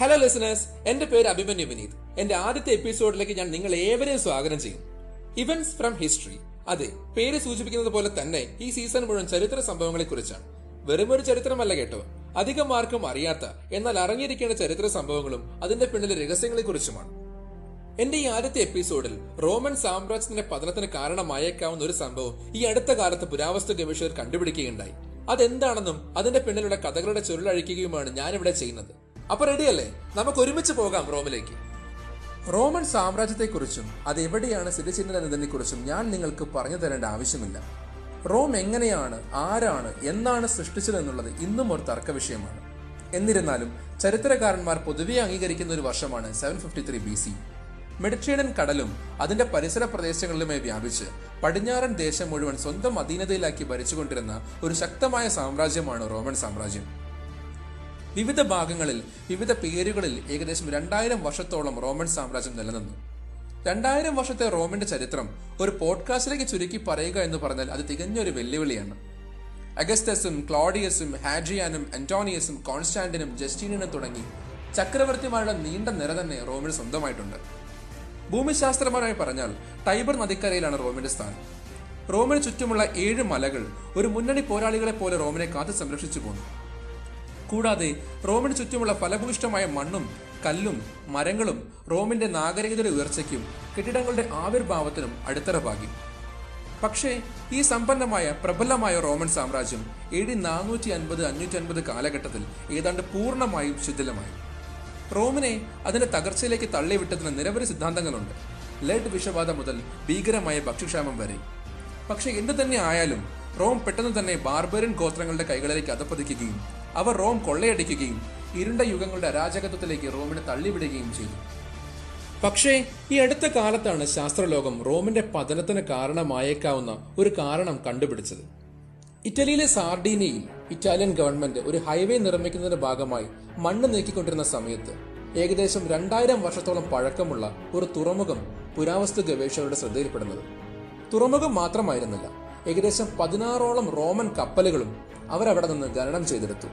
Hello listeners എന്റെ പേര് അഭിമന്യു വിനീത്. എന്റെ ആദ്യത്തെ എപ്പിസോഡിലേക്ക് ഞാൻ നിങ്ങൾ ഏവരെയും സ്വാഗതം ചെയ്യും. ഇവന്റ്സ് ഫ്രം ഹിസ്റ്ററി അതെ പേര് സൂചിപ്പിക്കുന്നത് പോലെ തന്നെ ഈ സീസൺ മുഴുവൻ ചരിത്ര സംഭവങ്ങളെ കുറിച്ചാണ് ഒരു ചരിത്രമല്ല കേട്ടോ. അധികം ആർക്കും അറിയാത്ത എന്നാൽ അറിഞ്ഞിരിക്കേണ്ട ചരിത്ര സംഭവങ്ങളും അതിന്റെ പിന്നിലെ രഹസ്യങ്ങളെ കുറിച്ചുമാണ് എന്റെ ഈ ആദ്യത്തെ എപ്പിസോഡിൽ റോമൻ സാമ്രാജ്യത്തിന്റെ പതനത്തിന് കാരണമായേക്കാവുന്ന ഒരു സംഭവം ഈ അടുത്ത കാലത്ത് പുരാവസ്തു ഗവേഷകർ കണ്ടുപിടിക്കുകയുണ്ടായി. അതെന്താണെന്നും അതിന്റെ പിന്നിലുള്ള കഥകളുടെ ചുരുളഴിക്കുകയുമാണ് ഞാനിവിടെ ചെയ്യുന്നത്. അപ്പൊ റെഡിയല്ലേ നമുക്ക് ഒരുമിച്ച് പോകാം റോമിലേക്ക്. റോമൻ സാമ്രാജ്യത്തെക്കുറിച്ചും അത് എവിടെയാണ് സ്ഥിതി ചെയ്യുന്നത് എന്നതിനെക്കുറിച്ചും ഞാൻ നിങ്ങൾക്ക് പറഞ്ഞു തരേണ്ട ആവശ്യമില്ല. റോം എങ്ങനെയാണ് ആരാണ് എന്നാണ് സൃഷ്ടിച്ചതെന്നുള്ളത് ഇന്നും ഒരു തർക്ക വിഷയമാണ്. എന്നിരുന്നാലും ചരിത്രകാരന്മാർ പൊതുവെ അംഗീകരിക്കുന്ന ഒരു വർഷമാണ് seven fifty three B C Mediterranean കടലും അതിന്റെ പരിസര പ്രദേശങ്ങളിലുമായി വ്യാപിച്ച് പടിഞ്ഞാറൻ ദേശം മുഴുവൻ സ്വന്തം അധീനതയിലാക്കി ഭരിച്ചുകൊണ്ടിരുന്ന ഒരു ശക്തമായ സാമ്രാജ്യമാണ് റോമൻ സാമ്രാജ്യം. വിവിധ ഭാഗങ്ങളിൽ വിവിധ പേരുകളിൽ ഏകദേശം രണ്ടായിരം വർഷത്തോളം റോമൻ സാമ്രാജ്യം നിലനിന്നു. രണ്ടായിരം വർഷത്തെ റോമിന്റെ ചരിത്രം ഒരു പോഡ്കാസ്റ്റിലേക്ക് ചുരുക്കി പറയുക എന്ന് പറഞ്ഞാൽ അത് തികഞ്ഞൊരു വെല്ലുവിളിയാണ്. അഗസ്റ്റസും ക്ലോഡിയസും ഹാഡ്രിയാനും അന്റോണിയസും കോൺസ്റ്റാന്റിനും ജസ്റ്റീനിനും തുടങ്ങി ചക്രവർത്തിമാരുടെ നീണ്ട നിര തന്നെ റോമിന് സ്വന്തമായിട്ടുണ്ട്. ഭൂമിശാസ്ത്രപരമായി പറഞ്ഞാൽ ടൈബർ നദിക്കരയിലാണ് റോമിന്റെ സ്ഥാനം. റോമിന് ചുറ്റുമുള്ള ഏഴ് മലകൾ ഒരു മുന്നണി പോരാളികളെ പോലെ റോമിനെ കാത്തു സംരക്ഷിച്ചു പോന്നു. കൂടാതെ റോമിന് ചുറ്റുമുള്ള ഫലഭൂയിഷ്ടമായ മണ്ണും കല്ലും മരങ്ങളും റോമിന്റെ നാഗരികതയുടെ ഉയർച്ചയ്ക്കും കെട്ടിടങ്ങളുടെ ആവിർഭാവത്തിനും അടിത്തറ പാകി പക്ഷേ ഈ സമ്പന്നമായ പ്രബലമായ റോമൻ സാമ്രാജ്യം എ ഡി നാനൂറ്റി അൻപത് അഞ്ഞൂറ്റി അൻപത് കാലഘട്ടത്തിൽ ഏതാണ്ട് പൂർണമായും ശിഥിലമായി. റോമിനെ അതിന്റെ തകർച്ചയിലേക്ക് തള്ളിവിട്ടതിന് നിരവധി സിദ്ധാന്തങ്ങളുണ്ട്. ലെഡ് വിഷബാധ മുതൽ ഭീകരമായ ഭക്ഷ്യക്ഷാമം വരെ. പക്ഷെ എന്തു തന്നെ ആയാലും റോം പെട്ടെന്ന് തന്നെ ബാർബറിൻ ഗോത്രങ്ങളുടെ കൈകളിലേക്ക് അധപ്പതിക്കുകയും അവർ റോം കൊള്ളയടിക്കുകയും ഇരുണ്ട യുഗങ്ങളുടെ അരാജകത്വത്തിലേക്ക് റോമിനെ തള്ളിവിടുകയും ചെയ്തു. പക്ഷേ ഈ അടുത്ത കാലത്താണ് ശാസ്ത്രലോകം റോമിന്റെ പതനത്തിന് കാരണമായേക്കാവുന്ന ഒരു കാരണം കണ്ടുപിടിച്ചത്. ഇറ്റലിയിലെ സാർഡീനിയയിൽ ഇറ്റാലിയൻ ഗവൺമെന്റ് ഒരു ഹൈവേ നിർമ്മിക്കുന്നതിന്റെ ഭാഗമായി മണ്ണ് നീക്കിക്കൊണ്ടിരുന്ന സമയത്ത് ഏകദേശം രണ്ടായിരം വർഷത്തോളം പഴക്കമുള്ള ഒരു തുറമുഖം പുരാവസ്തു ഗവേഷകരുടെ ശ്രദ്ധയിൽപ്പെടുന്നത്. തുറമുഖം മാത്രമായിരുന്നില്ല ഏകദേശം പതിനാറോളം റോമൻ കപ്പലുകളും അവരവിടെ നിന്ന് ഖനനം ചെയ്തെടുത്തു.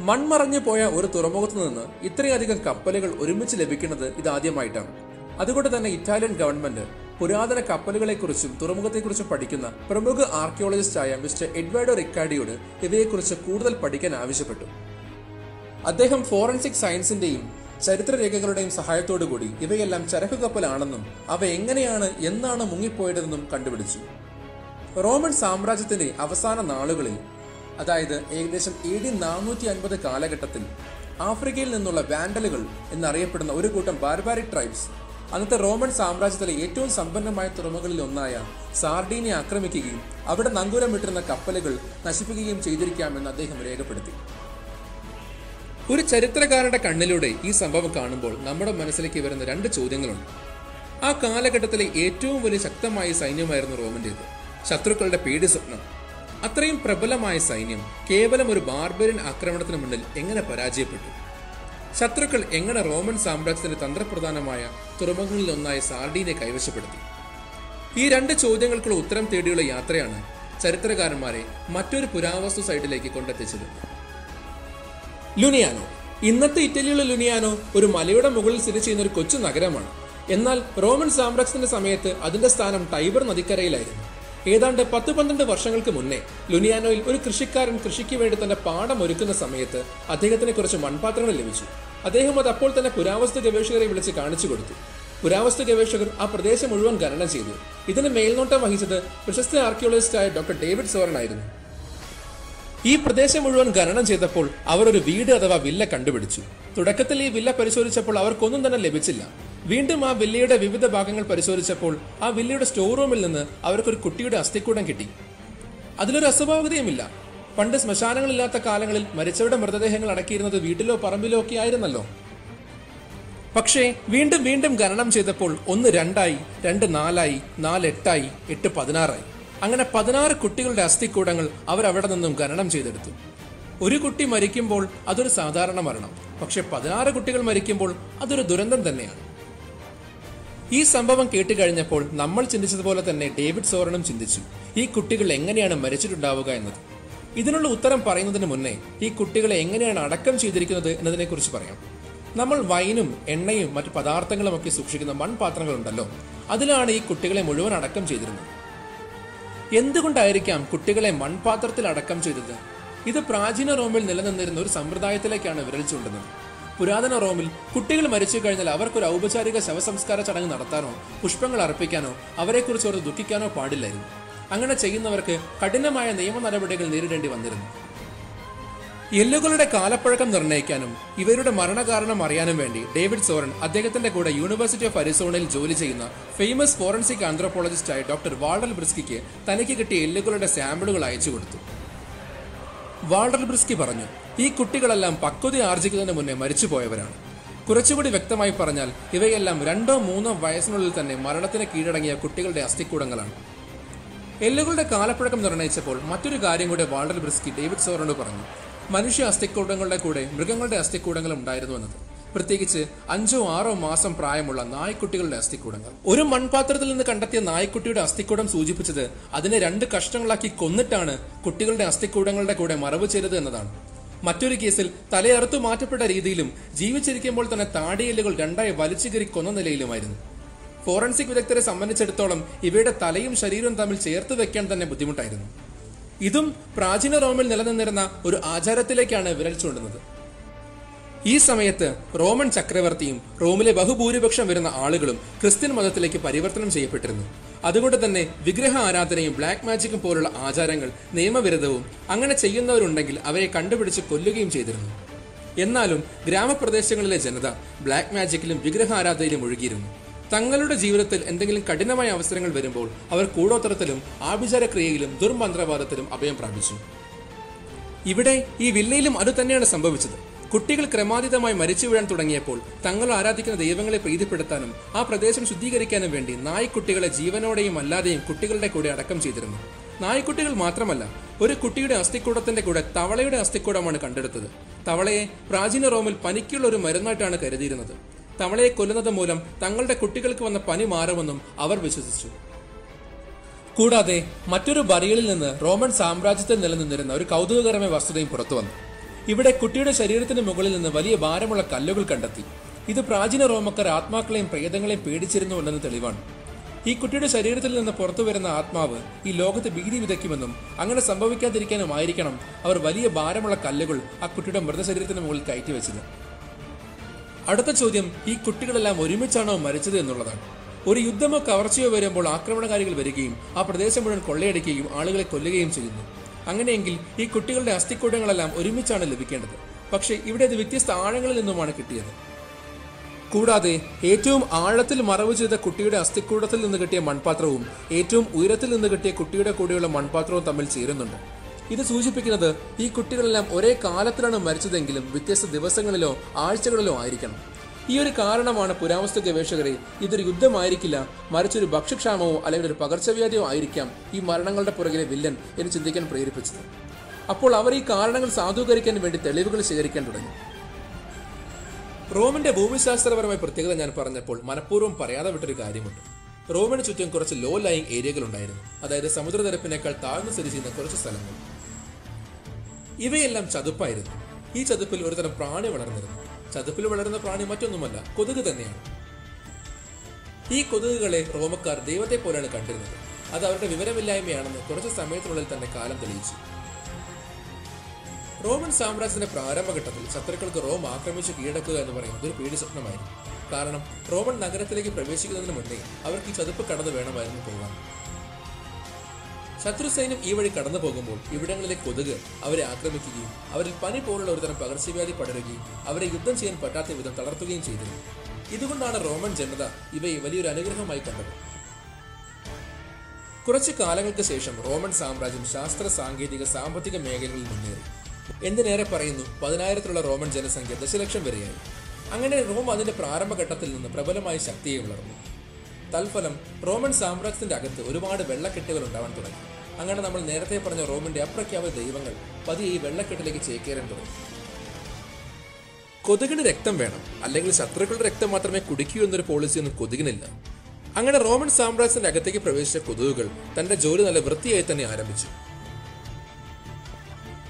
മൺമറഞ്ഞു പോയ ഒരു തുറമുഖത്ത് നിന്ന് ഇത്രയധികം കപ്പലുകൾ ഒരുമിച്ച് ലഭിക്കുന്നത് ഇതാദ്യമായിട്ടാണ്. അതുകൊണ്ട് തന്നെ ഇറ്റാലിയൻ ഗവൺമെന്റ് പുരാതന കപ്പലുകളെക്കുറിച്ചും തുറമുഖത്തെക്കുറിച്ചും പഠിക്കുന്ന പ്രമുഖ ആർക്കിയോളജിസ്റ്റായ മിസ്റ്റർ എഡ്വേർഡോ റിക്കാർഡിയോട് ഇവയെക്കുറിച്ച് കൂടുതൽ പഠിക്കാൻ ആവശ്യപ്പെട്ടു. അദ്ദേഹം ഫോറൻസിക് സയൻസിന്റെയും ചരിത്രരേഖകളുടെയും സഹായത്തോടുകൂടി ഇവയെല്ലാം ചരക്കു കപ്പലാണെന്നും അവ എങ്ങനെയാണ് എന്നാണ് മുങ്ങിപ്പോയതെന്നും കണ്ടുപിടിച്ചു. റോമൻ സാമ്രാജ്യത്തിന്റെ അവസാന നാളുകളിൽ അതായത് ഏകദേശം എ ഡി നാനൂറ്റി അൻപത് കാലഘട്ടത്തിൽ ആഫ്രിക്കയിൽ നിന്നുള്ള വാൻഡലുകൾ എന്നറിയപ്പെടുന്ന ഒരു കൂട്ടം ബാർബാരിക് ട്രൈബ്സ് അന്നത്തെ റോമൻ സാമ്രാജ്യത്തിലെ ഏറ്റവും സമ്പന്നമായ തുറമുകളിൽ ഒന്നായ സാർഡീനെ ആക്രമിക്കുകയും അവിടെ നങ്കൂരമിട്ടിരുന്ന കപ്പലുകൾ നശിപ്പിക്കുകയും ചെയ്തിരിക്കാമെന്ന് അദ്ദേഹം രേഖപ്പെടുത്തി. ഒരു ചരിത്രകാരന്റെ കണ്ണിലൂടെ ഈ സംഭവം കാണുമ്പോൾ നമ്മുടെ മനസ്സിലേക്ക് വരുന്ന രണ്ട് ചോദ്യങ്ങളുണ്ട്. ആ കാലഘട്ടത്തിലെ ഏറ്റവും വലിയ ശക്തമായ സൈന്യമായിരുന്നു റോമിന്റേത് ശത്രുക്കളുടെ പേടി സ്വപ്നം. അത്രയും പ്രബലമായ സൈന്യം കേവലം ഒരു ബാർബറിയൻ ആക്രമണത്തിന് മുന്നിൽ എങ്ങനെ പരാജയപ്പെട്ടു? ശത്രുക്കൾ എങ്ങനെ റോമൻ സാമ്രാജ്യത്തിന്റെ തന്ത്രപ്രധാനമായ തുറമുഖങ്ങളിൽ ഒന്നായ സാർഡീനെ കൈവശപ്പെടുത്തി? ഈ രണ്ട് ചോദ്യങ്ങൾക്കുള്ള ഉത്തരം തേടിയുള്ള യാത്രയാണ് ചരിത്രകാരന്മാരെ മറ്റൊരു പുരാവസ്തു സൈറ്റിലേക്ക് കൊണ്ടെത്തിച്ചത്. ലുനിയാനോ. ഇന്നത്തെ ഇറ്റലിയുള്ള ലുനിയാനോ ഒരു മലയുടെ മുകളിൽ സ്ഥിതി ചെയ്യുന്ന ഒരു കൊച്ചു നഗരമാണ്. എന്നാൽ റോമൻ സാമ്രാജ്യത്തിന്റെ സമയത്ത് അതിന്റെ സ്ഥാനം ടൈബർ നദിക്കരയിലായിരുന്നു. ഏതാണ്ട് പത്ത് പന്ത്രണ്ട് വർഷങ്ങൾക്ക് മുന്നേ ലുനിയാനോയിൽ ഒരു കൃഷിക്കാരൻ കൃഷിക്ക് വേണ്ടി തന്റെ പാടം ഒരുക്കുന്ന സമയത്ത് അദ്ദേഹത്തിന് കുറച്ച് മൺപാത്രങ്ങൾ ലഭിച്ചു. അദ്ദേഹം അത് അപ്പോൾ തന്നെ പുരാവസ്തു ഗവേഷകരെ വിളിച്ച് കാണിച്ചു കൊടുത്തു. പുരാവസ്തു ഗവേഷകർ ആ പ്രദേശം മുഴുവൻ ഖനനം ചെയ്തു. ഇതിന് മേൽനോട്ടം വഹിച്ചത് പ്രശസ്ത ആർക്കിയോളജിസ്റ്റായ ഡോക്ടർ ഡേവിഡ് സോറൻ ആയിരുന്നു. ഈ പ്രദേശം മുഴുവൻ ഖനനം ചെയ്തപ്പോൾ അവർ ഒരു വീട് അഥവാ വില്ല കണ്ടുപിടിച്ചു. തുടക്കത്തിൽ ഈ വില്ല പരിശോധിച്ചപ്പോൾ അവർക്കൊന്നും തന്നെ ലഭിച്ചില്ല. വീണ്ടും ആ വില്ലയുടെ വിവിധ ഭാഗങ്ങൾ പരിശോധിച്ചപ്പോൾ ആ വില്ലയുടെ സ്റ്റോർ റൂമിൽ നിന്ന് അവർക്കൊരു കുട്ടിയുടെ അസ്ഥിക്കൂടം കിട്ടി. അതിലൊരു അസ്വാഭാവികതയുമില്ല പണ്ട് ശ്മശാനങ്ങളില്ലാത്ത കാലങ്ങളിൽ മരിച്ചവരുടെ മൃതദേഹങ്ങൾ അടക്കിയിരുന്നത് വീട്ടിലോ പറമ്പിലോ ഒക്കെ ആയിരുന്നല്ലോ. പക്ഷേ വീണ്ടും വീണ്ടും ഖനനം ചെയ്തപ്പോൾ ഒന്ന് രണ്ടായി രണ്ട് നാലായി നാല് എട്ടായി എട്ട് പതിനാറായി. അങ്ങനെ പതിനാറ് കുട്ടികളുടെ അസ്ഥിക്കൂടങ്ങൾ അവരവിടെ നിന്നും ഖനനം ചെയ്തെടുത്തു. ഒരു കുട്ടി മരിക്കുമ്പോൾ അതൊരു സാധാരണ മരണം. പക്ഷെ പതിനാറ് കുട്ടികൾ മരിക്കുമ്പോൾ അതൊരു ദുരന്തം തന്നെയാണ്. ഈ സംഭവം കേട്ടുകഴിഞ്ഞപ്പോൾ നമ്മൾ ചിന്തിച്ചതുപോലെ തന്നെ ഡേവിഡ് സോറനും ചിന്തിച്ചു. ഈ കുട്ടികൾ എങ്ങനെയാണ് മരിച്ചിട്ടുണ്ടാവുക എന്നത്. ഇതിനുള്ള ഉത്തരം പറയുന്നതിന് മുന്നേ ഈ കുട്ടികളെ എങ്ങനെയാണ് അടക്കം ചെയ്തിരിക്കുന്നത് എന്നതിനെക്കുറിച്ച് പറയാം. നമ്മൾ വൈനും എണ്ണയും മറ്റു പദാർത്ഥങ്ങളും ഒക്കെ സൂക്ഷിക്കുന്ന മൺപാത്രങ്ങളുണ്ടല്ലോ. അതിലാണ് ഈ കുട്ടികളെ മുഴുവൻ അടക്കം ചെയ്തിരുന്നത്. എന്തുകൊണ്ടായിരിക്കാം കുട്ടികളെ മൺപാത്രത്തിൽ അടക്കം ചെയ്തത്? ഇത് പ്രാചീന റോമിൽ നിലനിന്നിരുന്ന ഒരു സമ്പ്രദായത്തിലേക്കാണ് വിരൽ ചൂണ്ടുന്നത്. പുരാതന റോമിൽ കുട്ടികൾ മരിച്ചു കഴിഞ്ഞാൽ അവർക്കൊരു ഔപചാരിക ശവസംസ്കാര ചടങ്ങ് നടത്താനോ പുഷ്പങ്ങൾ അർപ്പിക്കാനോ അവരെക്കുറിച്ച് ഓർത്ത് ദുഃഖിക്കാനോ പാടില്ലായിരുന്നു. അങ്ങനെ ചെയ്യുന്നവർക്ക് കഠിനമായ നിയമ നടപടികൾ നേരിടേണ്ടി വന്നിരുന്നു. എല്ലുകളുടെ കാലപ്പഴക്കം നിർണയിക്കാനും ഇവരുടെ മരണകാരണം അറിയാനും വേണ്ടി ഡേവിഡ് സോറൻ അദ്ദേഹത്തിന്റെ കൂടെ യൂണിവേഴ്സിറ്റി ഓഫ് അരിസോണയിൽ ജോലി ചെയ്യുന്ന ഫേമസ് ഫോറൻസിക് ആന്ത്രോപോളജിസ്റ്റായ ഡോക്ടർ വാൾഡൽ ബ്രിസ്കിക്ക് തനിക്ക് കിട്ടിയ എല്ലുകളുടെ സാമ്പിളുകൾ അയച്ചു കൊടുത്തു. വാൾഡർ ബ്രിസ്കി പറഞ്ഞു ഈ കുട്ടികളെല്ലാം പക്വത ആർജിക്കുന്നതിന് മുന്നേ മരിച്ചുപോയവരാണ്. കുറച്ചുകൂടി വ്യക്തമായി പറഞ്ഞാൽ ഇവയെല്ലാം രണ്ടോ മൂന്നോ വയസ്സിനുള്ളിൽ തന്നെ മരണത്തിന് കീഴടങ്ങിയ കുട്ടികളുടെ അസ്ഥിക്കൂടങ്ങളാണ്. എല്ലുകളുടെ കാലപ്പഴക്കം നിർണയിച്ചപ്പോൾ മറ്റൊരു കാര്യം കൂടെ വാൾഡർ ബ്രിസ്കി ഡേവിഡ് സോറനോട് പറഞ്ഞു മനുഷ്യ അസ്ഥിക്കൂടങ്ങളുടെ കൂടെ മൃഗങ്ങളുടെ അസ്ഥിക്കൂടങ്ങളും ഉണ്ടായിരുന്നു എന്നത്. പ്രത്യേകിച്ച് അഞ്ചോ ആറോ മാസം പ്രായമുള്ള നായ്ക്കുട്ടികളുടെ അസ്ഥിക്കൂടങ്ങൾ. ഒരു മൺപാത്രത്തിൽ നിന്ന് കണ്ടെത്തിയ നായ്ക്കുട്ടിയുടെ അസ്ഥിക്കൂടം സൂചിപ്പിച്ചത് അതിനെ രണ്ട് കഷ്ണങ്ങളാക്കി കൊന്നിട്ടാണ് കുട്ടികളുടെ അസ്ഥിക്കൂടങ്ങളുടെ കൂടെ മറവ് ചെയ്തത് എന്നതാണ്. മറ്റൊരു കേസിൽ തലയറുത്തു മാറ്റപ്പെട്ട രീതിയിലും ജീവിച്ചിരിക്കുമ്പോൾ തന്നെ താടിയെല്ലുകൾ രണ്ടായി വലിച്ചുകീറി കൊന്ന നിലയിലുമായിരുന്നു. ഫോറൻസിക് വിദഗ്ധരെ സംബന്ധിച്ചിടത്തോളം ഇവയുടെ തലയും ശരീരവും തമ്മിൽ ചേർത്ത് വെക്കാൻ തന്നെ ബുദ്ധിമുട്ടായിരുന്നു. ഇതും പ്രാചീന റോമിൽ നിലനിന്നിരുന്ന ഒരു ആചാരത്തിലേക്കാണ് വിരൽ ചൂണ്ടുന്നത്. ഈ സമയത്ത് റോമൻ ചക്രവർത്തിയും റോമിലെ ബഹുഭൂരിപക്ഷം വരുന്ന ആളുകളും ക്രിസ്ത്യൻ മതത്തിലേക്ക് പരിവർത്തനം ചെയ്യപ്പെട്ടിരുന്നു. അതുകൊണ്ട് തന്നെ വിഗ്രഹ ആരാധനയും ബ്ലാക്ക് മാജിക്കും പോലുള്ള ആചാരങ്ങൾ നിയമവിരുദ്ധവും അങ്ങനെ ചെയ്യുന്നവരുണ്ടെങ്കിൽ അവരെ കണ്ടുപിടിച്ച് കൊല്ലുകയും ചെയ്തിരുന്നു. എന്നാലും ഗ്രാമപ്രദേശങ്ങളിലെ ജനത ബ്ലാക്ക് മാജിക്കിലും വിഗ്രഹ ആരാധനയിലും ഒഴുകിയിരുന്നു തങ്ങളുടെ ജീവിതത്തിൽ എന്തെങ്കിലും കഠിനമായ അവസരങ്ങൾ വരുമ്പോൾ അവർ കൂടോത്തരത്തിലും ആഭിചാരക്രിയയിലും ദുർമന്ത്രവാദത്തിലും അഭയം പ്രാപിച്ചു. ഇവിടെ ഈ വില്ലയിലും അതുതന്നെയാണ് സംഭവിച്ചത്. കുട്ടികൾ ക്രമാതീതമായി മരിച്ചു വീഴാൻ തുടങ്ങിയപ്പോൾ തങ്ങൾ ആരാധിക്കുന്ന ദൈവങ്ങളെ പ്രീതിപ്പെടുത്താനും ആ പ്രദേശം ശുദ്ധീകരിക്കാനും വേണ്ടി നായ്ക്കുട്ടികളെ ജീവനോടെയും അല്ലാതെയും കുട്ടികളുടെ കൂടെ അടക്കം ചെയ്തിരുന്നു. നായ്ക്കുട്ടികൾ മാത്രമല്ല ഒരു കുട്ടിയുടെ അസ്ഥിക്കൂടത്തിന്റെ കൂടെ തവളയുടെ അസ്ഥിക്കൂടമാണ് കണ്ടെടുത്തത്. തവളയെ പ്രാചീന റോമിൽ പനിക്കുള്ള ഒരു മരുന്നായിട്ടാണ് കരുതിയിരുന്നത്. തവളയെ കൊല്ലുന്നത് മൂലം തങ്ങളുടെ കുട്ടികൾക്ക് വന്ന പനി മാറുമെന്നും അവർ വിശ്വസിച്ചു. കൂടാതെ മറ്റൊരു ബറിയലിൽ നിന്ന് റോമൻ സാമ്രാജ്യത്തിൽ നിലനിന്നിരുന്ന ഒരു കൗതുകകരമായ വസ്തുതയും പുറത്തു വന്നു ഇവിടെ കുട്ടിയുടെ ശരീരത്തിന് മുകളിൽ നിന്ന് വലിയ ഭാരമുള്ള കല്ലുകൾ കണ്ടെത്തി. ഇത് പ്രാചീന റോമക്കാർ ആത്മാക്കളെയും പ്രേതങ്ങളെയും പേടിച്ചിരുന്നു എന്നത് തെളിവാണ്. ഈ കുട്ടിയുടെ ശരീരത്തിൽ നിന്ന് പുറത്തു വരുന്ന ആത്മാവ് ഈ ലോകത്ത് ഭീതി വിതയ്ക്കുമെന്നും അങ്ങനെ സംഭവിക്കാതിരിക്കാനുമായിരിക്കണം അവർ വലിയ ഭാരമുള്ള കല്ലുകൾ ആ കുട്ടിയുടെ മൃതശരീരത്തിന് മുകളിൽ കയറ്റി വെച്ചത്. അടുത്ത ചോദ്യം ഈ കുട്ടികളെല്ലാം ഒരുമിച്ചാണോ മരിച്ചത് എന്നുള്ളതാണ്. ഒരു യുദ്ധമോ കവർച്ചയോ വരുമ്പോൾ ആക്രമണകാരികൾ വരികയും ആ പ്രദേശം മുഴുവൻ കൊള്ളയടിക്കുകയും ആളുകളെ കൊല്ലുകയും ചെയ്യുന്നു. അങ്ങനെയെങ്കിൽ ഈ കുട്ടികളുടെ അസ്ഥിക്കൂടങ്ങളെല്ലാം ഒരുമിച്ചാണ് ലഭിക്കേണ്ടത്. പക്ഷേ ഇവിടെ ഇത് വ്യത്യസ്ത ആഴങ്ങളിൽ നിന്നുമാണ് കിട്ടിയത്. കൂടാതെ ഏറ്റവും ആഴത്തിൽ മറവ് ചെയ്ത കുട്ടിയുടെ അസ്ഥിക്കൂടത്തിൽ നിന്ന് കിട്ടിയ മൺപാത്രവും ഏറ്റവും ഉയരത്തിൽ നിന്ന് കിട്ടിയ കുട്ടിയുടെ കൂടെയുള്ള മൺപാത്രവും തമ്മിൽ ചേരുന്നുണ്ട്. ഇത് സൂചിപ്പിക്കുന്നത് ഈ കുട്ടികളെല്ലാം ഒരേ കാലത്തിലാണ് മരിച്ചതെങ്കിലും വ്യത്യസ്ത ദിവസങ്ങളിലോ ആഴ്ചകളിലോ ആയിരിക്കണം. ഈ ഒരു കാരണമാണ് പുരാവസ്തു ഗവേഷകരെ ഇതൊരു യുദ്ധമായിരിക്കില്ല. മറിച്ചൊരു ഭക്ഷ്യക്ഷാമമോ അല്ലെങ്കിൽ ഒരു പകർച്ചവ്യാധിയോ ആയിരിക്കാം ഈ മരണങ്ങളുടെ പുറകിലെ വില്ലൻ എന്ന് ചിന്തിക്കാൻ പ്രേരിപ്പിച്ചത്. അപ്പോൾ അവർ ഈ കാരണങ്ങൾ സാധൂകരിക്കാൻ വേണ്ടി തെളിവുകൾ ശേഖരിക്കാൻ തുടങ്ങി. റോമിന്റെ ഭൂമിശാസ്ത്രപരമായ പ്രത്യേകത ഞാൻ പറഞ്ഞപ്പോൾ മനഃപൂർവം പറയാതെ വിട്ടൊരു കാര്യമുണ്ട്. റോമിന് ചുറ്റും കുറച്ച് ലോ ലൈങ് ഏരിയകൾ ഉണ്ടായിരുന്നു. അതായത് സമുദ്രനിരപ്പിനേക്കാൾ താഴ്ന്നു സ്ഥിതി ചെയ്യുന്ന കുറച്ച് സ്ഥലങ്ങൾ. ഇവയെല്ലാം ചതുപ്പായിരുന്നു. ഈ ചതുപ്പിൽ ഒരുതരം പ്രാണി വളർന്നിരുന്നു. ചതുപ്പിൽ വളരുന്ന പ്രാണി മറ്റൊന്നുമല്ല കൊതുക് തന്നെയാണ്. ഈ കൊതുകുകളെ റോമക്കാർ ദൈവത്തെ പോലെയാണ് കണ്ടിരുന്നത്. അത് അവരുടെ വിവരമില്ലായ്മയാണെന്ന് കുറച്ച് സമയത്തിനുള്ളിൽ തന്നെ കാലം തെളിയിച്ചു. റോമൻ സാമ്രാജ്യത്തിന്റെ പ്രാരംഭഘട്ടത്തിൽ ശത്രുക്കൾക്ക് റോം ആക്രമിച്ച് കീഴടക്കുക എന്ന് പറയുന്നത് ഒരു പേടി സ്വപ്നമായിരുന്നു. കാരണം റോമൻ നഗരത്തിലേക്ക് പ്രവേശിക്കുന്നതിന് മുന്നേ അവർക്ക് ഈ ചതുപ്പ് കടന്നു വേണമായിരുന്നു പോകാൻ. ശത്രു സൈന്യം ഈ വഴി കടന്നു പോകുമ്പോൾ ഇവിടങ്ങളിലെ കൊതുക് അവരെ ആക്രമിക്കുകയും അവരിൽ പനി പോലുള്ള ഒരുതരം പകർച്ചവ്യാധി പടരുകയും അവരെ യുദ്ധം ചെയ്യാൻ പറ്റാത്ത വിധം തളർത്തുകയും ചെയ്തിരുന്നു. ഇതുകൊണ്ടാണ് റോമൻ ജനത ഇവയെ വലിയൊരു അനുഗ്രഹമായി കണ്ടത്. കുറച്ചു കാലങ്ങൾക്ക് ശേഷം റോമൻ സാമ്രാജ്യം ശാസ്ത്ര സാങ്കേതിക സാമ്പത്തിക മേഖലകളിൽ മുന്നേറി. എന്തിനേറെ പറയുന്നു പതിനായിരത്തിലുള്ള റോമൻ ജനസംഖ്യ ദശലക്ഷം വരെയായി. അങ്ങനെ റോം അതിന്റെ പ്രാരംഭഘട്ടത്തിൽ നിന്ന് പ്രബലമായ ശക്തിയെ വളർന്നു. തൽഫലം റോമൻ സാമ്രാജ്യത്തിന്റെ അകത്ത് ഒരുപാട് വെള്ളക്കെട്ടുകൾ ഉണ്ടാവാൻ തുടങ്ങി. അങ്ങനെ നമ്മൾ നേരത്തെ പറഞ്ഞ റോമിന്റെ അപ്രഖ്യാപിത ദൈവങ്ങൾ പതിയെ ഈ വെള്ളക്കെട്ടിലേക്ക് ചേക്കേറാൻ തുടങ്ങി കൊതുകിന് രക്തം വേണം. അല്ലെങ്കിൽ ശത്രുക്കളുടെ രക്തം മാത്രമേ കുടിക്കൂ എന്നൊരു പോളിസിയൊന്നും കൊതുകിനില്ല. അങ്ങനെ റോമൻ സാമ്രാജ്യത്തിന്റെ അകത്തേക്ക് പ്രവേശിച്ച കൊതുകുകൾ തന്റെ ജോലി നല്ല വൃത്തിയായി തന്നെ ആരംഭിച്ചു.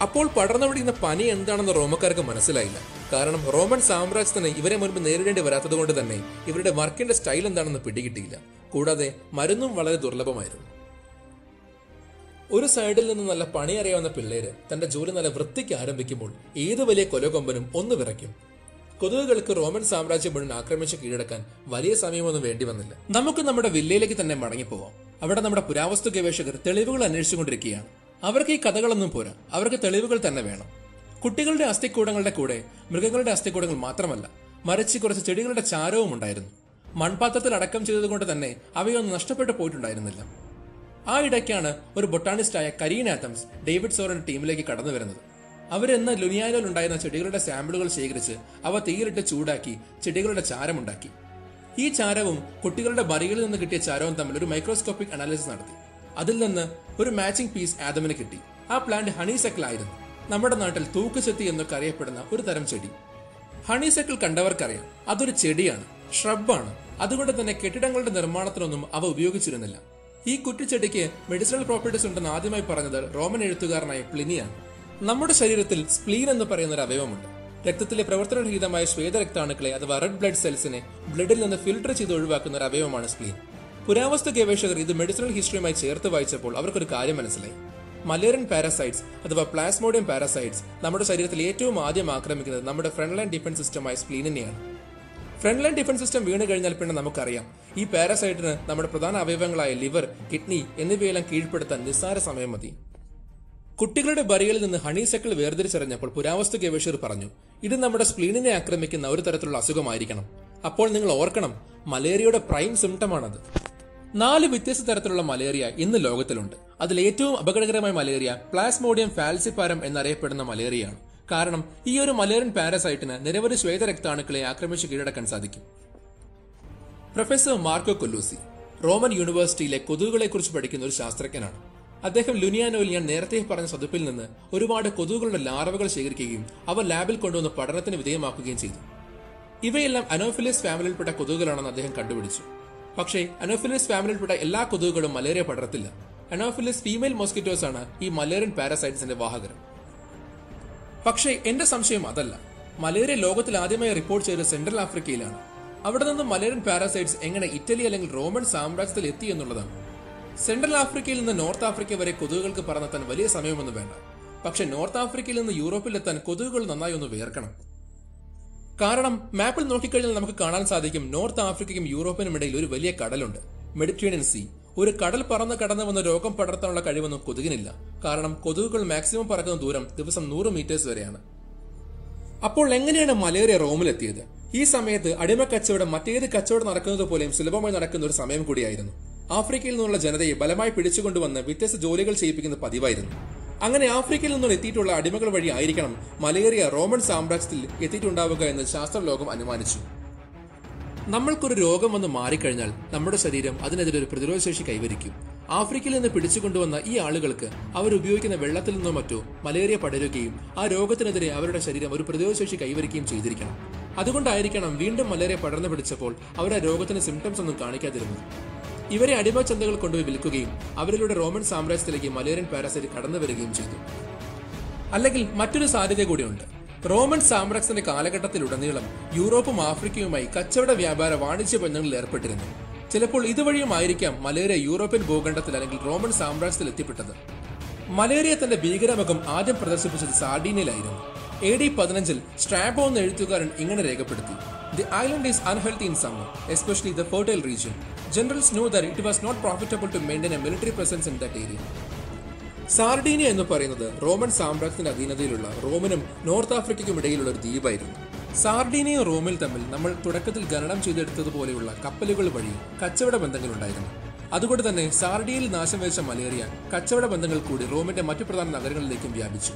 അപ്പോൾ പടർന്നു പിടിക്കുന്ന പനി എന്താണെന്ന് റോമക്കാർക്ക് മനസ്സിലായില്ല. കാരണം റോമൻ സാമ്രാജ്യത്തിന് ഇവരെ മുൻപ് നേരിടേണ്ടി വരാത്തത് കൊണ്ട് തന്നെ ഇവരുടെ വർക്കിന്റെ സ്റ്റൈൽ എന്താണെന്ന് പിടികിട്ടിയില്ല. കൂടാതെ മരുന്നും വളരെ ദുർലഭമായിരുന്നു. ഒരു സൈഡിൽ നിന്ന് നല്ല പണി അറിയാവുന്ന പിള്ളേര് തന്റെ ജോലി നല്ല വൃത്തിക്ക് ആരംഭിക്കുമ്പോൾ ഏത് വലിയ കൊലകൊമ്പനും ഒന്ന് വിറയ്ക്കും. കൊതുകുകൾക്ക് റോമൻ സാമ്രാജ്യം മുഴുവൻ ആക്രമിച്ച് കീഴടക്കാൻ വലിയ സമയമൊന്നും വേണ്ടി വന്നില്ല. നമുക്ക് നമ്മുടെ വില്ലയിലേക്ക് തന്നെ മടങ്ങിപ്പോവാം. അവിടെ നമ്മുടെ പുരാവസ്തു ഗവേഷകർ തെളിവുകൾ അന്വേഷിച്ചുകൊണ്ടിരിക്കുകയാണ്. അവർക്ക് ഈ കഥകളൊന്നും പോരാ. അവർക്ക് തെളിവുകൾ തന്നെ വേണം. കുട്ടികളുടെ അസ്ഥിക്കൂടങ്ങളുടെ കൂടെ മൃഗങ്ങളുടെ അസ്ഥിക്കൂടങ്ങൾ മാത്രമല്ല മറിച്ച് കുറച്ച് ചെടികളുടെ ചാരവും ഉണ്ടായിരുന്നു. മൺപാത്രത്തിൽ അടക്കം ചെയ്തതുകൊണ്ട് തന്നെ അവയൊന്നും നഷ്ടപ്പെട്ടു പോയിട്ടുണ്ടായിരുന്നില്ല. ആ ഇടയ്ക്കാണ് ഒരു ബൊട്ടാണിസ്റ്റായ കരീൻ ആത്തംസ് ഡേവിഡ് സോറൻ ടീമിലേക്ക് കടന്നു വരുന്നത്. അവരെന്ന് ലുനിയാനോയിൽ ഉണ്ടായിരുന്ന ചെടികളുടെ സാമ്പിളുകൾ ശേഖരിച്ച് അവ തീയിലിട്ട് ചൂടാക്കി ചെടികളുടെ ചാരമുണ്ടാക്കി. ഈ ചാരവും കുട്ടികളുടെ ബറികളിൽ നിന്ന് കിട്ടിയ ചാരവും തമ്മിൽ ഒരു മൈക്രോസ്കോപ്പിക് അനാലിസിസ് നടത്തി. അതിൽ നിന്ന് ഒരു മാച്ചിങ് പീസ് ആദമിന് കിട്ടി. ആ പ്ലാന്റ് ഹണിസെക്കിൾ ആയിരുന്നു. നമ്മുടെ നാട്ടിൽ തൂക്കുചെത്തി എന്നൊക്കെ അറിയപ്പെടുന്ന ഒരു തരം ചെടി. ഹണിസെക്കിൾ കണ്ടവർക്കറിയാം. അതൊരു ചെടിയാണ്. ഷ്രബാണ്. അതുകൊണ്ട് തന്നെ കെട്ടിടങ്ങളുടെ നിർമ്മാണത്തിനൊന്നും അവ ഉപയോഗിച്ചിരുന്നില്ല. ഈ കുറ്റിച്ചെടിക്ക് മെഡിസിനൽ പ്രോപ്പർട്ടീസ് ഉണ്ടെന്ന് ആദ്യമായി പറഞ്ഞത് റോമൻ എഴുത്തുകാരനായ പ്ലിനിയാണ് നമ്മുടെ ശരീരത്തിൽ സ്പ്ലീൻ എന്ന് പറയുന്ന ഒരു അവയവമുണ്ട്. രക്തത്തിലെ പ്രവർത്തനരഹിതമായ ശ്വേതരക്താണുക്കളെ അഥവാ റെഡ് ബ്ലഡ് സെൽസിനെ ബ്ലഡിൽ നിന്ന് ഫിൽട്ടർ ചെയ്ത് ഒഴിവാക്കുന്ന ഒരു അവയവമാണ് സ്പ്ലീൻ പുരാവസ്തു ഗവേഷകർ ഇത് മെഡിസിനൽ ഹിസ്റ്ററിയുമായി ചേർത്ത് വായിച്ചപ്പോൾ അവർക്കൊരു കാര്യം മനസ്സിലായി. മലേറിയൻ പാരസൈറ്റ്സ് അഥവാ പ്ലാസ്മോഡിയം പാരസൈറ്റ്സ് നമ്മുടെ ശരീരത്തിൽ ഏറ്റവും ആദ്യം ആക്രമിക്കുന്നത് നമ്മുടെ ഫ്രണ്ട് ലൈൻ ഡിഫൻസ് സിസ്റ്റമായ സ്പ്ലീനിനെയാണ് ഫ്രണ്ട് ലൈൻ ഡിഫൻസ് സിസ്റ്റം വീണ് കഴിഞ്ഞാൽ പിന്നെ നമുക്കറിയാം. ഈ പാരസൈറ്റിന് നമ്മുടെ പ്രധാന അവയവങ്ങളായ ലിവർ കിഡ്നി എന്നിവയെല്ലാം കീഴ്പ്പെടുത്താൻ നിസ്സാര സമയം മതി. കുട്ടികളുടെ ബറികളിൽ നിന്ന് ഹണി സെക്കിൾ വേർതിരിച്ചറിഞ്ഞപ്പോൾ പുരാവസ്തു ഗവേഷകർ പറഞ്ഞു ഇത് നമ്മുടെ സ്പ്ലീനിനെ ആക്രമിക്കുന്ന ഒരു തരത്തിലുള്ള അസുഖമായിരിക്കണം. അപ്പോൾ നിങ്ങൾ ഓർക്കണം മലേറിയയുടെ പ്രൈം സിംറ്റമാണത് നാല് വ്യത്യസ്ത തരത്തിലുള്ള മലേറിയ ഇന്ന് ലോകത്തിലുണ്ട്. അതിൽ ഏറ്റവും അപകടകരമായ മലേറിയ പ്ലാസ്മോഡിയം ഫാൽസിപ്പാരം എന്നറിയപ്പെടുന്ന മലേറിയയാണ്. കാരണം ഈ ഒരു മലേറിയൻ പാരസൈറ്റിന് നിരവധി ശ്വേതരക്താണുക്കളെ ആക്രമിച്ച് കീഴടക്കാൻ സാധിക്കും. പ്രൊഫസർ മാർക്കോ കൊല്ലൂസി റോമൻ യൂണിവേഴ്സിറ്റിയിലെ കൊതുകുകളെക്കുറിച്ച് പഠിക്കുന്ന ഒരു ശാസ്ത്രജ്ഞനാണ്. അദ്ദേഹം ലുനിയാനോയിൽ ഞാൻ നേരത്തെ പറഞ്ഞ സതുപ്പിൽ നിന്ന് ഒരുപാട് കൊതുകുകളുടെ ലാർവകൾ ശേഖരിക്കുകയും അവ ലാബിൽ കൊണ്ടുവന്ന് പഠനത്തിന് വിധേയമാക്കുകയും ചെയ്തു. ഇവയെല്ലാം അനോഫിലിസ് ഫാമിലിയിൽപ്പെട്ട കൊതുകുകളാണെന്ന് അദ്ദേഹം കണ്ടുപിടിച്ചു. പക്ഷേ അനോഫിലിസ് ഫാമിലിയിൽപ്പെട്ട എല്ലാ കൊതുകുകളും മലേറിയ പടർത്തില്ല അനോഫിലിസ് ഫീമെയിൽ മോസ്കിറ്റോസ് ആണ് ഈ മലേറിയൻ പാരസൈറ്റ്സിന്റെ വാഹകർ. പക്ഷേ എന്റെ സംശയം അതല്ല. മലേറിയ ലോകത്തിൽ ആദ്യമായി റിപ്പോർട്ട് ചെയ്ത സെൻട്രൽ ആഫ്രിക്കയിലാണ്. അവിടെ നിന്ന് മലേറിയൻ പാരാസൈറ്റ്സ് എങ്ങനെ ഇറ്റലി അല്ലെങ്കിൽ റോമൻ സാമ്രാജ്യത്തിൽ എത്തി എന്നുള്ളതാണ്. സെൻട്രൽ ആഫ്രിക്കയിൽ നിന്ന് നോർത്ത് ആഫ്രിക്ക വരെ കൊതുകുകൾക്ക് പറന്നെത്താൻ വലിയ സമയമൊന്നും വേണ്ട. പക്ഷെ നോർത്ത് ആഫ്രിക്കയിൽ നിന്ന് യൂറോപ്പിലെത്താൻ കൊതുകുകൾ നന്നായി ഒന്ന് വേർക്കണം. കാരണം മാപ്പിൽ നോക്കിക്കഴിഞ്ഞാൽ നമുക്ക് കാണാൻ സാധിക്കും നോർത്ത് ആഫ്രിക്കയ്ക്കും യൂറോപ്പിനും ഇടയിൽ ഒരു വലിയ കടലുണ്ട്. Mediterranean sea. ഒരു കടൽ പറന്ന് കടന്നു വന്ന രോഗം പടർത്താനുള്ള കഴിവൊന്നും കൊതുകിനില്ല. കാരണം കൊതുകുകൾ മാക്സിമം പറക്കുന്ന ദൂരം ദിവസം നൂറ് മീറ്റേഴ്സ് വരെയാണ്. അപ്പോൾ എങ്ങനെയാണ് മലേറിയ റോമിലെത്തിയത്? ഈ സമയത്ത് അടിമ കച്ചവടം മറ്റേത് കച്ചവടം നടക്കുന്നത് പോലെയും സുലഭമായി നടക്കുന്ന ഒരു സമയം കൂടിയായിരുന്നു. ആഫ്രിക്കയിൽ നിന്നുള്ള ജനതയെ ബലമായി പിടിച്ചുകൊണ്ടുവന്ന് വ്യത്യസ്ത ജോലികൾ ചെയ്യിപ്പിക്കുന്ന പതിവായിരുന്നു. അങ്ങനെ ആഫ്രിക്കയിൽ നിന്നും എത്തിയിട്ടുള്ള അടിമകൾ വഴി ആയിരിക്കണം മലേറിയ റോമൻ സാമ്രാജ്യത്തിൽ എത്തിയിട്ടുണ്ടാവുക എന്ന് ശാസ്ത്രലോകം അനുമാനിച്ചു. നമ്മൾക്കൊരു രോഗം വന്ന് മാറിക്കഴിഞ്ഞാൽ നമ്മുടെ ശരീരം അതിനെതിരെ ഒരു പ്രതിരോധ ശേഷി കൈവരിക്കും. ആഫ്രിക്കയിൽ നിന്ന് പിടിച്ചുകൊണ്ടുവന്ന ഈ ആളുകൾക്ക് അവർ ഉപയോഗിക്കുന്ന വെള്ളത്തിൽ നിന്നോ മറ്റോ മലേറിയ പടരുകയും ആ രോഗത്തിനെതിരെ അവരുടെ ശരീരം ഒരു പ്രതിരോധശേഷി കൈവരിക്കുകയും ചെയ്തിരിക്കണം. അതുകൊണ്ടായിരിക്കണം വീണ്ടും മലേറിയ പടർന്നു പിടിച്ചപ്പോൾ അവരുടെ രോഗത്തിന് സിംറ്റംസ് ഒന്നും കാണിക്കാതിരുന്നത്. ഇവരെ അടിമച്ചന്തകൾ കൊണ്ടുപോയി വിൽക്കുകയും അവരിലൂടെ റോമൻ സാമ്രാജ്യത്തിലേക്ക് മലേറിയൻ പാരാസൈറ്റ് കടന്നു വരികയും ചെയ്തു. അല്ലെങ്കിൽ മറ്റൊരു സാധ്യത കൂടിയുണ്ട്. റോമൻ സാമ്രാജ്യത്തിന്റെ കാലഘട്ടത്തിലുടനീളം യൂറോപ്പും ആഫ്രിക്കയുമായി കച്ചവട വ്യാപാര വാണിജ്യ ബന്ധങ്ങളിൽ ഏർപ്പെട്ടിരുന്നു. ചിലപ്പോൾ ഇതുവഴിയുമായിരിക്കാം മലേറിയ യൂറോപ്യൻ ഭൂഖണ്ഡത്തിൽ അല്ലെങ്കിൽ റോമൻ സാമ്രാജ്യത്തിൽ എത്തിപ്പെട്ടത്. മലേറിയ തന്റെ ഭീകരമുഖം ആദ്യം പ്രദർശിപ്പിച്ചത് സാർഡീനയിലായിരുന്നു എ ഡി പതിനഞ്ചിൽ സ്ട്രാബോ എന്ന എഴുത്തുകാരൻ ഇങ്ങനെ രേഖപ്പെടുത്തി. The island is unhealthy in summer especially the fertile region generals know that it was not profitable to maintain a military presence in that area Sardinia എന്ന് പറയുന്നത് റോമൻ സാമ്രാജ്യത്തിന്റെ അധീനതയിലുള്ള റോമനും നോർത്ത് ആഫ്രിക്കയ്ക്കും ഇടയിലുള്ള ഒരു ദ്വീപായിരുന്നു. സാർഡീനിയയും റോമിൽ തമ്മിൽ നമ്മൾ തുടക്കത്തിൽ ഖനനം ചെയ്തെടുത്തതുപോലെയുള്ള കപ്പലുകൾ വഴി കച്ചവട ബന്ധങ്ങളുണ്ടായിരുന്നു അതുകൊണ്ട് തന്നെ സാർഡിയയിൽ നാശം വെച്ച മലേറിയ കച്ചവട ബന്ധങ്ങൾ കൂടി റോമിന്റെ മറ്റു പ്രധാന നഗരങ്ങളിലേക്കും വ്യാപിച്ചു.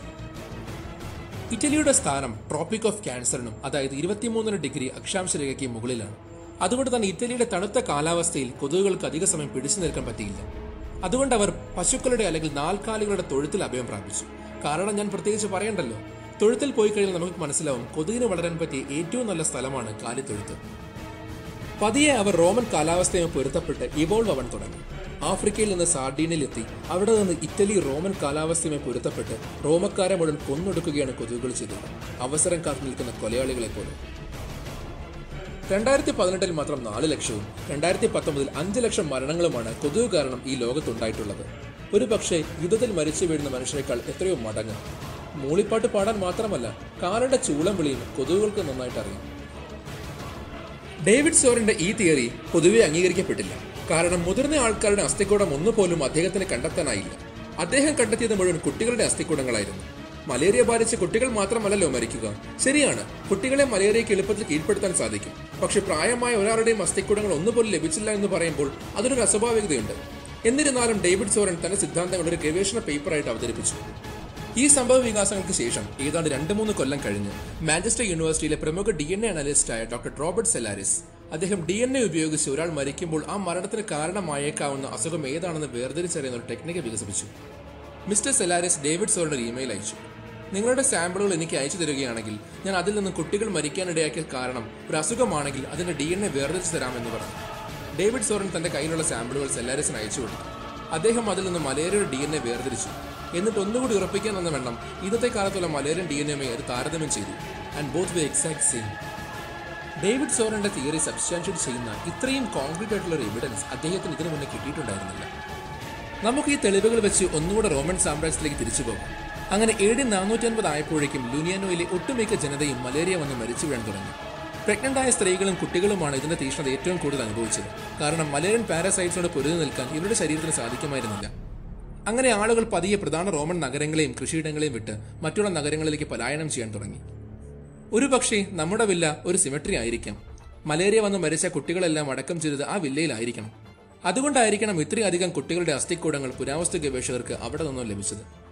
ഇറ്റലിയുടെ സ്ഥാനം ട്രോപ്പിക് ഓഫ് ക്യാൻസറിനും അതായത് ഇരുപത്തിമൂന്നര ഡിഗ്രി അക്ഷാംശ രേഖയ്ക്ക് മുകളിലാണ്. അതുകൊണ്ട് തന്നെ ഇറ്റലിയുടെ തണുത്ത കാലാവസ്ഥയിൽ കൊതുകുകൾക്ക് അധിക സമയം പിടിച്ചു നിൽക്കാൻ പറ്റിയില്ല. അതുകൊണ്ട് അവർ പശുക്കളുടെ അല്ലെങ്കിൽ നാൽക്കാലികളുടെ തൊഴുത്തിൽ അഭയം പ്രാപിച്ചു. കാരണം ഞാൻ പ്രത്യേകിച്ച് പറയണ്ടല്ലോ. തൊഴുത്തിൽ പോയി കഴിഞ്ഞാൽ നമുക്ക് മനസ്സിലാവും കൊതുകിന് വളരാൻ പറ്റിയ ഏറ്റവും നല്ല സ്ഥലമാണ് കാലിത്തൊഴുത്ത് പതിയെ അവർ റോമൻ കാലാവസ്ഥയുമായി പൊരുത്തപ്പെട്ട് ഇവോൾവ് ആവാൻ തുടങ്ങി. ആഫ്രിക്കയിൽ നിന്ന് സാർഡീനിലെത്തി. അവിടെ നിന്ന് ഇറ്റലി റോമൻ കാലാവസ്ഥയുമായി പൊരുത്തപ്പെട്ട് റോമക്കാരെ മുഴുവൻ കൊന്നൊടുക്കുകയാണ് കൊതുകുകൾ ചെയ്തത്. അവസരം കാത്തു നിൽക്കുന്ന കൊലയാളികളെ പോലെ രണ്ടായിരത്തി പതിനെട്ടിൽ മാത്രം നാല് ലക്ഷവും രണ്ടായിരത്തി പത്തൊമ്പതിൽ അഞ്ച് ലക്ഷം മരണങ്ങളുമാണ് കൊതുക് കാരണം ഈ ലോകത്തുണ്ടായിട്ടുള്ളത്. ഒരു പക്ഷേ യുദ്ധത്തിൽ മരിച്ചു വീഴുന്ന മനുഷ്യരെക്കാൾ എത്രയോ മടങ്ങ്. മൂളിപ്പാട്ട് പാടാൻ മാത്രമല്ല കാലയുടെ ചൂളം വിളിയും കൊതുകുകൾക്ക് നന്നായിട്ട് അറിയാം. ഡേവിഡ് സോറിന്റെ ഈ തിയറി പൊതുവെ അംഗീകരിക്കപ്പെട്ടില്ല. കാരണം മുതിർന്ന ആൾക്കാരുടെ അസ്ഥിക്കൂടം ഒന്നുപോലും അദ്ദേഹത്തിന് കണ്ടെത്താനായില്ല. അദ്ദേഹം കണ്ടെത്തിയത് മുഴുവൻ കുട്ടികളുടെ അസ്ഥിക്കൂടങ്ങളായിരുന്നു. മലേറിയ ബാധിച്ച കുട്ടികൾ മാത്രമല്ലല്ലോ മരിക്കുക. ശരിയാണ് കുട്ടികളെ മലേറിയയ്ക്ക് എളുപ്പത്തിൽ കീഴ്പ്പെടുത്താൻ സാധിക്കും. പക്ഷെ പ്രായമായ ഒരാളുടെയും അസ്ഥിക്കുടങ്ങൾ ഒന്നുപോലും ലഭിച്ചില്ല എന്ന് പറയുമ്പോൾ അതൊരു അസ്വാഭാവികതയുണ്ട്. എന്നിരുന്നാലും ഡേവിഡ് സോറൻ തന്റെ സിദ്ധാന്തങ്ങൾ ഒരു ഗവേഷണ പേപ്പറായിട്ട് അവതരിപ്പിച്ചു. ഈ സംഭവ വികാസങ്ങൾക്ക് ശേഷം ഏതാണ്ട് രണ്ട് മൂന്ന് കൊല്ലം കഴിഞ്ഞ് മാഞ്ചസ്റ്റർ യൂണിവേഴ്സിറ്റിയിലെ പ്രമുഖ ഡി എൻ എ അനലിസ്റ്റായ ഡോക്ടർ റോബർട്ട് സെലാരിസ് അദ്ദേഹം ഡി എൻ എ ഉപയോഗിച്ച് ഒരാൾ മരിക്കുമ്പോൾ ആ മരണത്തിന് കാരണമായേക്കാവുന്ന അസുഖം ഏതാണെന്ന് വേർതിരിച്ചറിയുന്ന ഒരു ടെക്നിക്ക് വികസിപ്പിച്ചു. മിസ്റ്റർ സെലാരിസ് ഡേവിഡ് സോറിന് ഇമെയിൽ അയച്ചു. നിങ്ങളുടെ സാമ്പിളുകൾ എനിക്ക് അയച്ചു തരികയാണെങ്കിൽ ഞാൻ അതിൽ നിന്ന് കുട്ടികൾ മരിക്കാനിടയാക്കിയ കാരണം ഒരു അസുഖമാണെങ്കിൽ അതിന്റെ ഡി എൻ എ വേർതിരിച്ചു തരാമെന്ന് പറഞ്ഞു. ഡേവിഡ് സോറൻ തന്റെ കയ്യിലുള്ള സാമ്പിളുകൾ സെല്ലാരിസിന് അയച്ചു കൊടുത്തു. അദ്ദേഹം അതിൽ നിന്ന് മലേറിയയുടെ ഡി എൻ എ വേർതിരിച്ചു. എന്നിട്ട് ഒന്നുകൂടി ഉറപ്പിക്കാൻ എന്ന വണ്ണം ഇന്നത്തെ കാലത്തുള്ള മലേറിയൻ ഡി എൻ എ അത് താരതമ്യം ചെയ്തു. And both were exact same David സോറന്റെ theory substantiate ചെയ്യുന്ന ഇത്രയും കോൺക്രീറ്റ് ആയിട്ടുള്ള ഒരു എവിഡൻസ് അദ്ദേഹത്തിന് ഇതിനു മുന്നേ കിട്ടിയിട്ടുണ്ടായിരുന്നില്ല. നമുക്ക് ഈ തെളിവുകൾ വെച്ച് ഒന്നുകൂടെ റോമൻ സാമ്രാജ്യത്തിലേക്ക് തിരിച്ചു പോകാം. അങ്ങനെ എ ഡി നാനൂറ്റി അൻപത് ആയപ്പോഴേക്കും ലുനിയാനോയിലെ ഒട്ടുമിക്ക ജനതയും മലേറിയ വന്ന് മരിച്ചു വീഴാൻ തുടങ്ങി. പ്രഗ്നന്റായ സ്ത്രീകളും കുട്ടികളുമാണ് ഇതിന്റെ തീഷ്ണത ഏറ്റവും കൂടുതൽ അനുഭവിച്ചത്. കാരണം മലേറിയൻ പാരസൈറ്റ്സിനോട് പൊരുതി നിൽക്കാൻ ഇവരുടെ ശരീരത്തിന് സാധിക്കുമായിരുന്നില്ല. അങ്ങനെ ആളുകൾ പതിയെ പ്രധാന റോമൻ നഗരങ്ങളെയും കൃഷിയിടങ്ങളെയും വിട്ട് മറ്റുള്ള നഗരങ്ങളിലേക്ക് പലായനം ചെയ്യാൻ തുടങ്ങി. ഒരു പക്ഷേ നമ്മുടെ വില്ല ഒരു സിമെട്രി ആയിരിക്കാം. മലേറിയ വന്ന് മരിച്ച കുട്ടികളെല്ലാം അടക്കം ചെയ്തത് ആ വില്ലയിലായിരിക്കണം. അതുകൊണ്ടായിരിക്കണം ഇത്രയധികം കുട്ടികളുടെ അസ്ഥിക്കൂടങ്ങൾ പുരാവസ്തു ഗവേഷകർക്ക് അവിടെ നിന്നും ലഭിച്ചത്.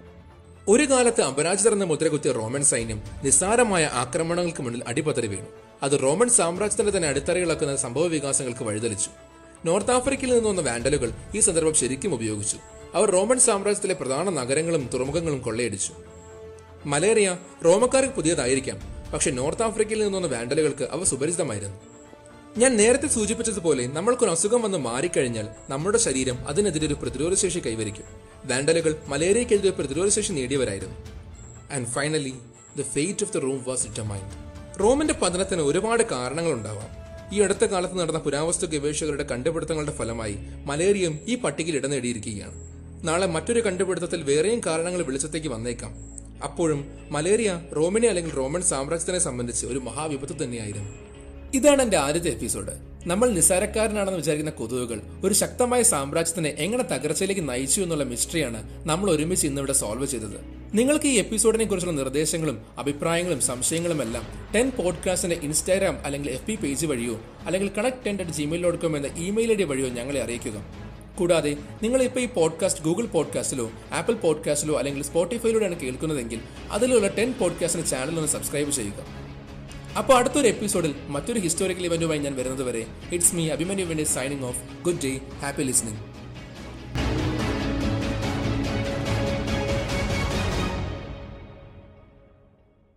ഒരു കാലത്ത് അപരാജിതർ എന്ന മുദ്രകുത്തിയ റോമൻ സൈന്യം നിസ്സാരമായ ആക്രമണങ്ങൾക്ക് മുന്നിൽ അടിപതറി വീണു. അത് റോമൻ സാമ്രാജ്യത്തിന്റെ തന്നെ അടിത്തറയിളക്കുന്ന സംഭവ വികാസങ്ങൾക്ക് വഴിതെളിച്ചു. നോർത്ത് ആഫ്രിക്കയിൽ നിന്ന് വന്ന വാൻഡലുകൾ ഈ സന്ദർഭം ശരിക്കും ഉപയോഗിച്ചു. അവർ റോമൻ സാമ്രാജ്യത്തിലെ പ്രധാന നഗരങ്ങളും തുറമുഖങ്ങളും കൊള്ളയടിച്ചു. മലേറിയ റോമക്കാർക്ക് പുതിയതായിരിക്കാം പക്ഷെ നോർത്ത് ആഫ്രിക്കയിൽ നിന്ന് വന്ന വാൻഡലുകൾക്ക് അവ സുപരിചിതമായിരുന്നു. ഞാൻ നേരത്തെ സൂചിപ്പിച്ചതുപോലെ നമ്മൾക്കൊരു അസുഖം വന്ന് മാറിക്കഴിഞ്ഞാൽ നമ്മുടെ ശരീരം അതിനെതിരെ ഒരു പ്രതിരോധശേഷി കൈവരിക്കും. വാൻഡലുകൾ മലേറിയക്കെതിരെ പ്രതിരോധശേഷി നേടിയവരായിരുന്നു. And finally the fate of the Rome was determined റോമിന്റെ പതനത്തിന് ഒരുപാട് കാരണങ്ങൾ ഉണ്ടാവാം ഈ അടുത്ത കാലത്ത് നടന്ന പുരാവസ്തു ഗവേഷകരുടെ കണ്ടുപിടുത്തങ്ങളുടെ ഫലമായി മലേറിയയും ഈ പട്ടികയിൽ ഇടം നേടിയിരിക്കുകയാണ്. നാളെ മറ്റൊരു കണ്ടുപിടുത്തത്തിൽ വേറെയും കാരണങ്ങൾ വെളിച്ചത്തേക്ക് വന്നേക്കാം. അപ്പോഴും മലേറിയ റോമിനെ അല്ലെങ്കിൽ റോമൻ സാമ്രാജ്യത്തിനെ സംബന്ധിച്ച് ഒരു മഹാവിപത്ത് തന്നെയായിരുന്നു. ഇതാണ് എന്റെ ആദ്യത്തെ എപ്പിസോഡ്. നമ്മൾ നിസാരക്കാരനാണെന്ന് വിചാരിക്കുന്ന കൊതുകുകൾ ഒരു ശക്തമായ സാമ്രാജ്യത്തിനെ എങ്ങനെ തകർച്ചയിലേക്ക് നയിച്ചു എന്നുള്ള മിസ്റ്ററിയാണ് നമ്മൾ ഒരുമിച്ച് ഇന്ന് ഇവിടെ സോൾവ് ചെയ്തത്. നിങ്ങൾക്ക് ഈ എപ്പിസോഡിനെ കുറിച്ചുള്ള നിർദ്ദേശങ്ങളും അഭിപ്രായങ്ങളും സംശയങ്ങളും എല്ലാം ടെൻ പോഡ്കാസ്റ്റിന്റെ ഇൻസ്റ്റാഗ്രാം അല്ലെങ്കിൽ എഫ് പി പേജ് വഴിയോ അല്ലെങ്കിൽ connect ten at Gmail dot com എന്ന ഇമെയിൽ ഐ ഡി വഴിയോ ഞങ്ങളെ അറിയിക്കുക. കൂടാതെ നിങ്ങൾ ഇപ്പോൾ ഈ പോഡ്കാസ്റ്റ് ഗൂഗിൾ പോഡ്കാസ്റ്റിലോ ആപ്പിൾ പോഡ്കാസ്റ്റിലോ അല്ലെങ്കിൽ സ്പോട്ടിഫൈയിലൂടെയാണ് കേൾക്കുന്നതെങ്കിൽ അതിലുള്ള ടെൻ പോഡ്കാസ്റ്റിന്റെ ചാനൽ ഒന്ന് സബ്സ്ക്രൈബ് ചെയ്യുക. അപ്പോൾ അടുത്തൊരു എപ്പിസോഡിൽ മറ്റൊരു ഹിസ്റ്റോറിക്കൽ ഇവന്റുമായി ഞാൻ വരുന്നത് വരെ ഇറ്റ്സ് മീ അഭിമന്യു വേണ്ടി signing off good day happy listening